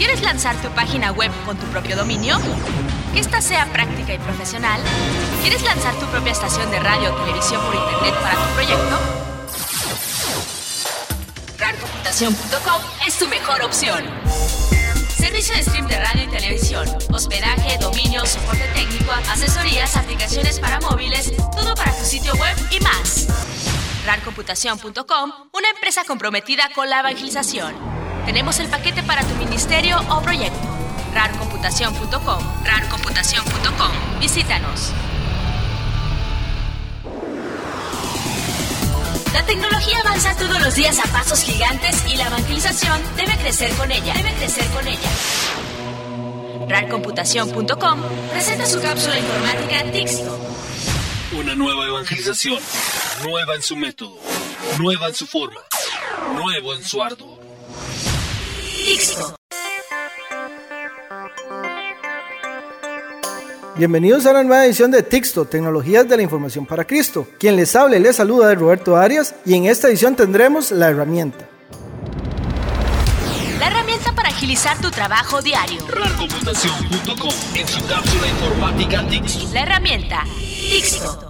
¿Quieres lanzar tu página web con tu propio dominio? Que esta sea práctica y profesional. ¿Quieres lanzar tu propia estación de radio o televisión por internet para tu proyecto? RARcomputación.com es tu mejor opción. Servicio de stream de radio y televisión, hospedaje, dominio, soporte técnico, asesorías, aplicaciones para móviles, todo para tu sitio web y más. RARcomputación.com, una empresa comprometida con la evangelización. Tenemos el paquete para tu ministerio o proyecto. RARcomputación.com, RARcomputación.com. Visítanos. La tecnología avanza todos los días a pasos gigantes y la evangelización debe crecer con ella. Debe crecer con ella. RARcomputación.com presenta su cápsula informática Tixto. Una nueva evangelización, nueva en su método, nueva en su forma, nuevo en su ardor. Bienvenidos a la nueva edición de Tixto, Tecnologías de la Información para Cristo. Quien les habla y les saluda es Roberto Arias y en esta edición tendremos la herramienta. La herramienta para agilizar tu trabajo diario. RARcomputación.com en su cápsula informática Tixto. La herramienta Tixto.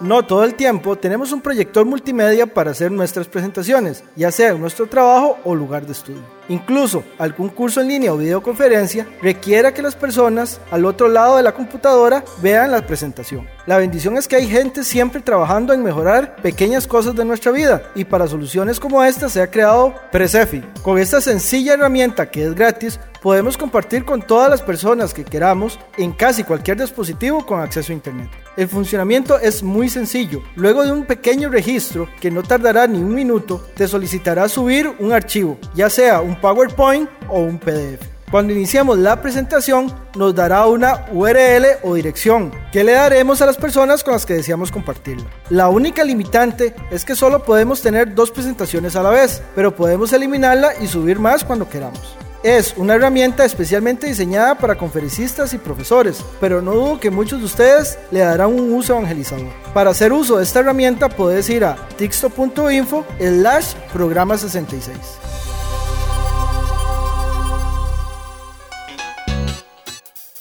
No todo el tiempo tenemos un proyector multimedia para hacer nuestras presentaciones, ya sea en nuestro trabajo o lugar de estudio. Incluso algún curso en línea o videoconferencia requiera que las personas al otro lado de la computadora vean la presentación. La bendición es que hay gente siempre trabajando en mejorar pequeñas cosas de nuestra vida y para soluciones como esta se ha creado Presefi. Con esta sencilla herramienta que es gratis, podemos compartir con todas las personas que queramos en casi cualquier dispositivo con acceso a Internet. El funcionamiento es muy sencillo. Luego de un pequeño registro que no tardará ni un minuto, te solicitará subir un archivo, ya sea un PowerPoint o un PDF. Cuando iniciamos la presentación nos dará una URL o dirección que le daremos a las personas con las que deseamos compartirla. La única limitante es que solo podemos tener dos presentaciones a la vez, pero podemos eliminarla y subir más cuando queramos. Es una herramienta especialmente diseñada para conferencistas y profesores, pero no dudo que muchos de ustedes le darán un uso evangelizador. Para hacer uso de esta herramienta puedes ir a tixto.info slash programa 66.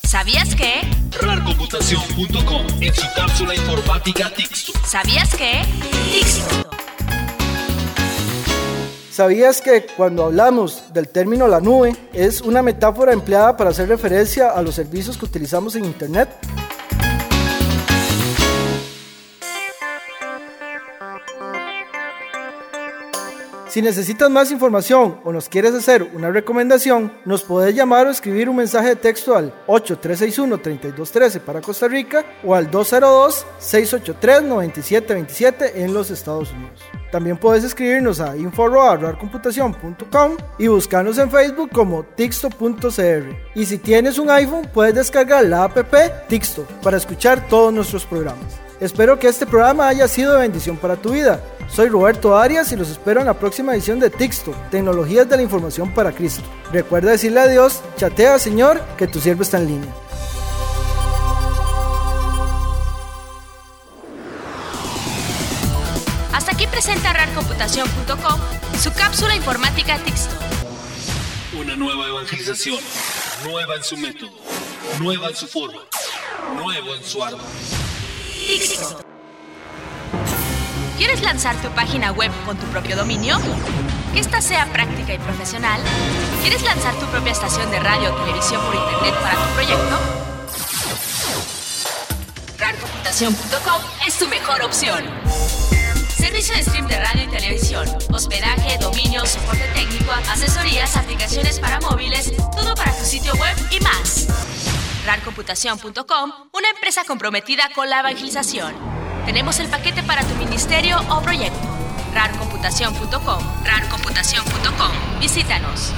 ¿Sabías que? RARcomputación.com en su cápsula informática Tixto. ¿Sabías que? Tixto. ¿Sabías que cuando hablamos del término la nube es una metáfora empleada para hacer referencia a los servicios que utilizamos en Internet? Si necesitas más información o nos quieres hacer una recomendación, nos puedes llamar o escribir un mensaje de texto al 8361-3213 para Costa Rica o al 202-683-9727 en los Estados Unidos. También puedes escribirnos a info.computación.com y buscarnos en Facebook como Tixto.cr. Y si tienes un iPhone, puedes descargar la app Tixto para escuchar todos nuestros programas. Espero que este programa haya sido de bendición para tu vida. Soy Roberto Arias y los espero en la próxima edición de Tixto, Tecnologías de la Información para Cristo. Recuerda decirle a Dios, chatea Señor, que tu siervo está en línea. Presenta RARcomputación.com su cápsula informática Tixto. Una nueva evangelización, nueva en su método, nueva en su forma, nuevo en su ardor. Tixto. ¿Quieres lanzar tu página web con tu propio dominio? Que esta sea práctica y profesional. ¿Quieres lanzar tu propia estación de radio o televisión por internet para tu proyecto? RARcomputación.com es tu mejor opción. Servicio de stream de radio y televisión, hospedaje, dominio, soporte técnico, asesorías, aplicaciones para móviles, todo para tu sitio web y más. RARcomputación.com, una empresa comprometida con la evangelización. Tenemos el paquete para tu ministerio o proyecto. RARcomputación.com, RARcomputación.com. Visítanos.